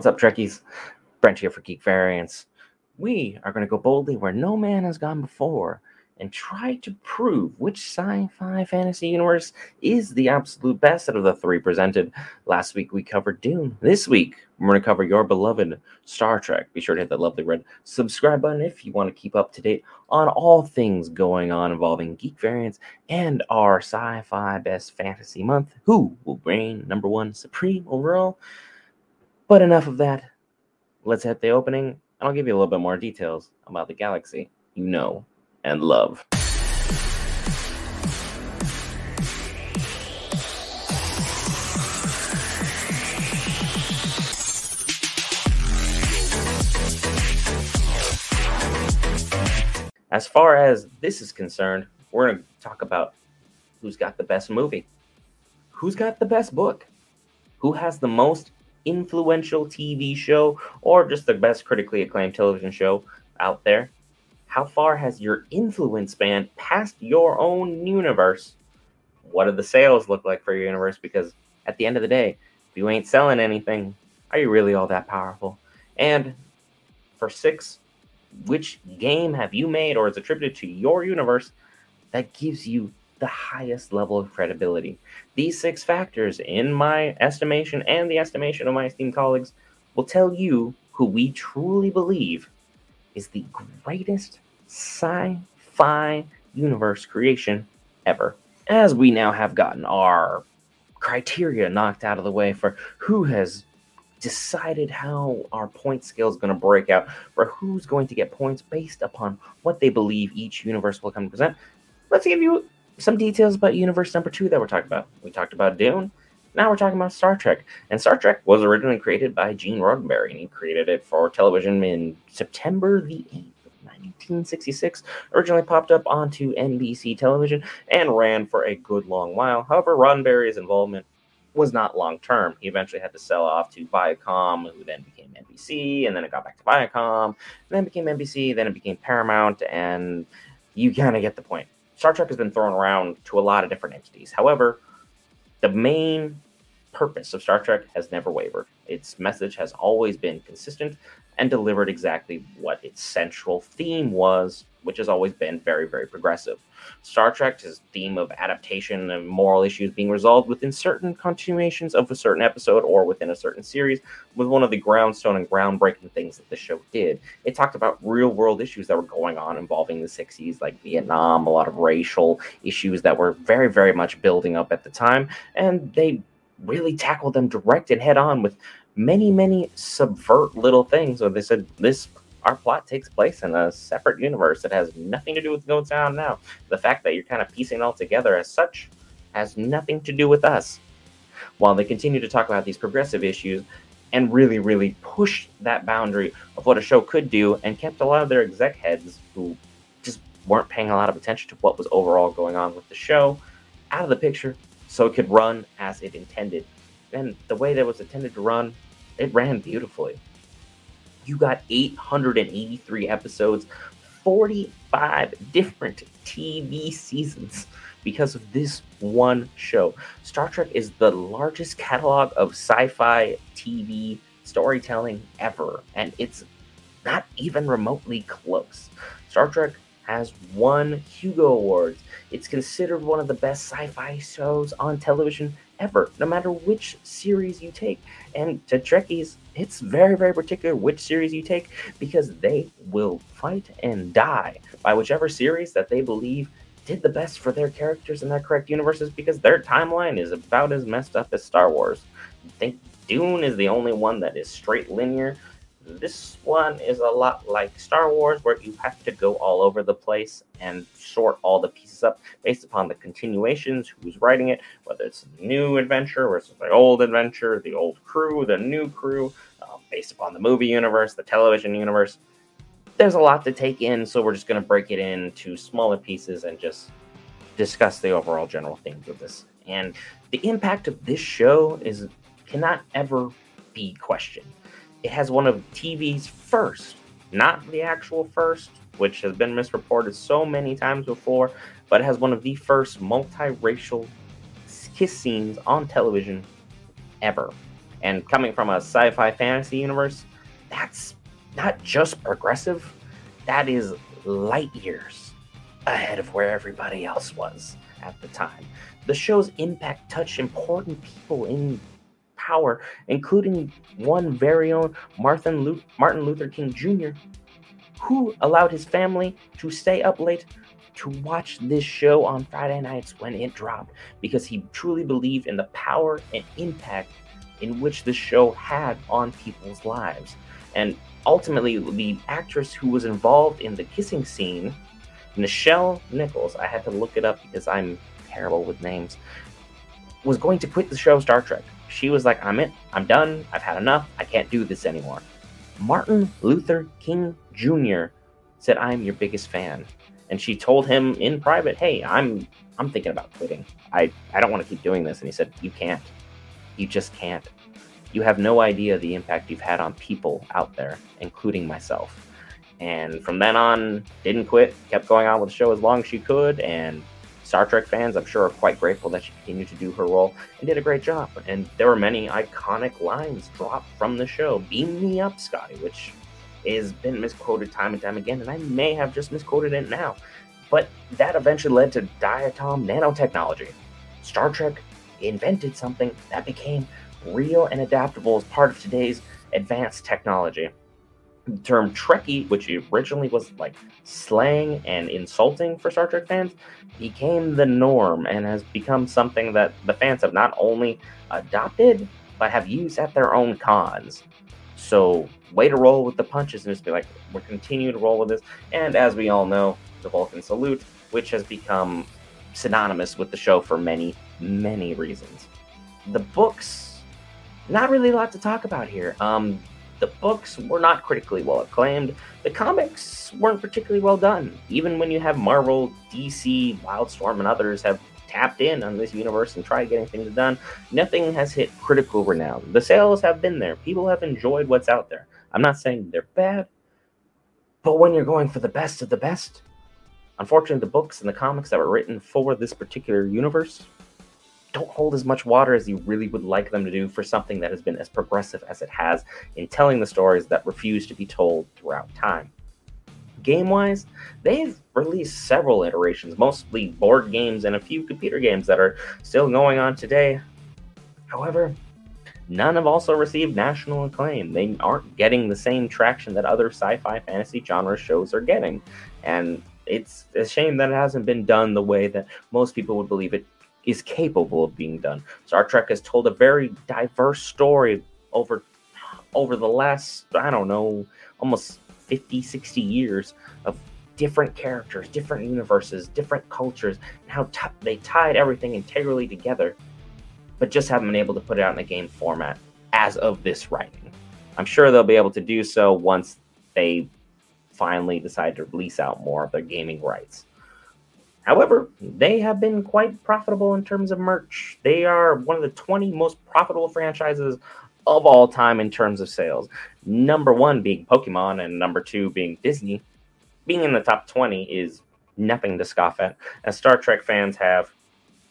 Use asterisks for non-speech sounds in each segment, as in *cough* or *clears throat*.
What's up, Trekkies? Brent here for Geek Variants. We are going to go boldly where no man has gone before and try to prove which sci fi fantasy universe is the absolute best out of the three presented. Last week we covered Dune. This week we're going to cover your beloved Star Trek. Be sure to hit that lovely red subscribe button if you want to keep up to date on all things going on involving Geek Variants and our sci fi best fantasy month. Who will reign number one supreme overall? But enough of that. Let's hit the opening, and I'll give you a little bit more details about the galaxy you know and love. As far as this is concerned, we're going to talk about who's got the best movie, who's got the best book, who has the most influential TV show, or just the best critically acclaimed television show out there, how far has your influence span past your own universe? What do the sales look like for your universe? Because at the end of the day, if you ain't selling anything, are you really all that powerful? And for six, which game have you made or is attributed to your universe that gives you the highest level of credibility? These six factors, in my estimation and the estimation of my esteemed colleagues, will tell you who we truly believe is the greatest sci fi universe creation ever. As we now have gotten our criteria knocked out of the way for who has decided how our point scale is going to break out, for who's going to get points based upon what they believe each universe will come to present, let's give you some details about universe number two that we're talking about. We talked about Dune. Now we're talking about Star Trek. And Star Trek was originally created by Gene Roddenberry, and he created it for television in September the 8th. of 1966 originally popped up onto NBC television and ran for a good long while. However, Roddenberry's involvement was not long term. He eventually had to sell off to Viacom, who then became NBC, and then it got back to Viacom, and then became NBC, then it became Paramount, and you kind of get the point. Star Trek has been thrown around to a lot of different entities. However, the main purpose of Star Trek has never wavered. Its message has always been consistent and delivered exactly what its central theme was, which has always been very, very progressive. Star Trek's theme of adaptation and moral issues being resolved within certain continuations of a certain episode or within a certain series was one of the groundstone and groundbreaking things that the show did. It talked about real world issues that were going on involving the 60s, like Vietnam, a lot of racial issues that were very, very much building up at the time, and they really tackled them direct and head on with many, many subvert little things. So they said this our plot takes place in a separate universe that has nothing to do with what's on now. The fact that you're kind of piecing it all together as such has nothing to do with us. While they continue to talk about these progressive issues and really, really push that boundary of what a show could do and kept a lot of their exec heads who just weren't paying a lot of attention to what was overall going on with the show out of the picture so it could run as it intended. And the way that it was intended to run, it ran beautifully. You got 883 episodes, 45 different TV seasons because of this one show. Star Trek is the largest catalog of sci fi TV storytelling ever, and it's not even remotely close. Star Trek has won Hugo Awards. It's considered one of the best sci fi shows on television ever, no matter which series you take. And to Trekkies, it's very, very particular which series you take because they will fight and die by whichever series that they believe did the best for their characters in their correct universes because their timeline is about as messed up as Star Wars. I think Dune is the only one that is straight linear. This one is a lot like Star Wars, where you have to go all over the place and sort all the pieces up based upon the continuations, who's writing it, whether it's a new adventure versus the old adventure, the old crew, the new crew, uh, based upon the movie universe, the television universe. There's a lot to take in, so we're just going to break it into smaller pieces and just discuss the overall general themes of this. And the impact of this show is cannot ever be questioned it has one of TV's first, not the actual first, which has been misreported so many times before, but it has one of the first multiracial kiss scenes on television ever. And coming from a sci fi fantasy universe, that's not just progressive, that is light years ahead of where everybody else was at the time. The show's impact touched important people in power, including one very own Martin Luther King Jr., who allowed his family to stay up late to watch this show on Friday nights when it dropped because he truly believed in the power and impact in which the show had on people's lives. And ultimately, the actress who was involved in the kissing scene, Nichelle Nichols, I had to look it up because I'm terrible with names, was going to quit the show Star Trek. She was like, I'm it, I'm done, I've had enough, I can't do this anymore. Martin Luther King Jr. said, I'm your biggest fan. And she told him in private, Hey, I'm I'm thinking about quitting. I, I don't want to keep doing this. And he said, You can't. You just can't. You have no idea the impact you've had on people out there, including myself. And from then on, didn't quit, kept going on with the show as long as she could, and Star Trek fans, I'm sure, are quite grateful that she continued to do her role and did a great job. And there were many iconic lines dropped from the show. Beam me up, Scotty, which has been misquoted time and time again, and I may have just misquoted it now. But that eventually led to diatom nanotechnology. Star Trek invented something that became real and adaptable as part of today's advanced technology the term Trekkie, which originally was like slang and insulting for Star Trek fans, became the norm and has become something that the fans have not only adopted, but have used at their own cons. So, way to roll with the punches and just be like, we're continuing to roll with this. And as we all know, the Vulcan salute, which has become synonymous with the show for many, many reasons. The books, not really a lot to talk about here. Um, the books were not critically well acclaimed. The comics weren't particularly well done. Even when you have Marvel, DC, Wildstorm, and others have tapped in on this universe and tried getting things done, nothing has hit critical renown. The sales have been there. People have enjoyed what's out there. I'm not saying they're bad, but when you're going for the best of the best, unfortunately, the books and the comics that were written for this particular universe don't hold as much water as you really would like them to do for something that has been as progressive as it has in telling the stories that refuse to be told throughout time. Game wise, they've released several iterations, mostly board games and a few computer games that are still going on today. However, none have also received national acclaim. They aren't getting the same traction that other sci fi fantasy genre shows are getting. And it's a shame that it hasn't been done the way that most people would believe it is capable of being done. Star Trek has told a very diverse story over over the last I don't know almost 50 60 years of different characters, different universes, different cultures, and how t- they tied everything integrally together, but just haven't been able to put it out in a game format as of this writing. I'm sure they'll be able to do so once they finally decide to release out more of their gaming rights. However, they have been quite profitable in terms of merch. They are one of the 20 most profitable franchises of all time in terms of sales. Number one being Pokemon, and number two being Disney. Being in the top 20 is nothing to scoff at, as Star Trek fans have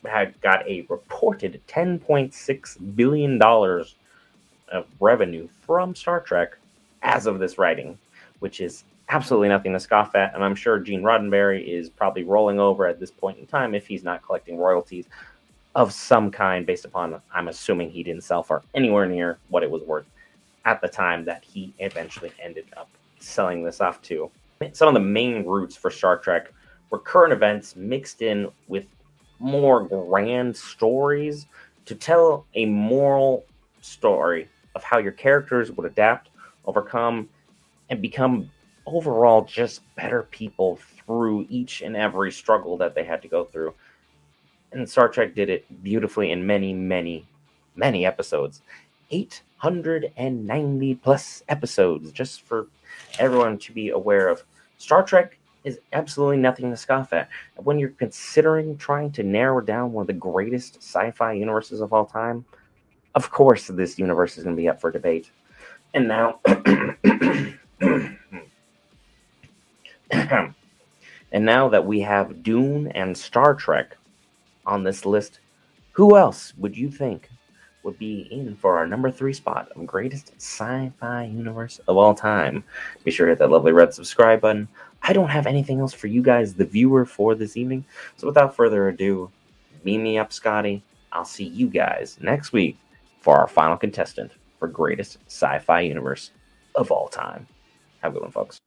had got a reported $10.6 billion of revenue from Star Trek as of this writing, which is absolutely nothing to scoff at. And I'm sure Gene Roddenberry is probably rolling over at this point in time if he's not collecting royalties of some kind based upon, I'm assuming he didn't sell for anywhere near what it was worth at the time that he eventually ended up selling this off to. Some of the main roots for Star Trek were current events mixed in with more grand stories to tell a moral story of how your characters would adapt, overcome, and become overall just better people through each and every struggle that they had to go through. And Star Trek did it beautifully in many, many, many episodes. 890 plus episodes, just for everyone to be aware of. Star Trek is absolutely nothing to scoff at. When you're considering trying to narrow down one of the greatest sci fi universes of all time, of course, this universe is going to be up for debate. And now. *clears throat* now that we have Dune and Star Trek on this list, who else would you think would be in for our number three spot of greatest sci-fi universe of all time. Be sure to hit that lovely red subscribe button. I don't have anything else for you guys, the viewer, for this evening. So without further ado, beam me up, Scotty. I'll see you guys next week for our final contestant for greatest sci-fi universe of all time. Have a good one, folks.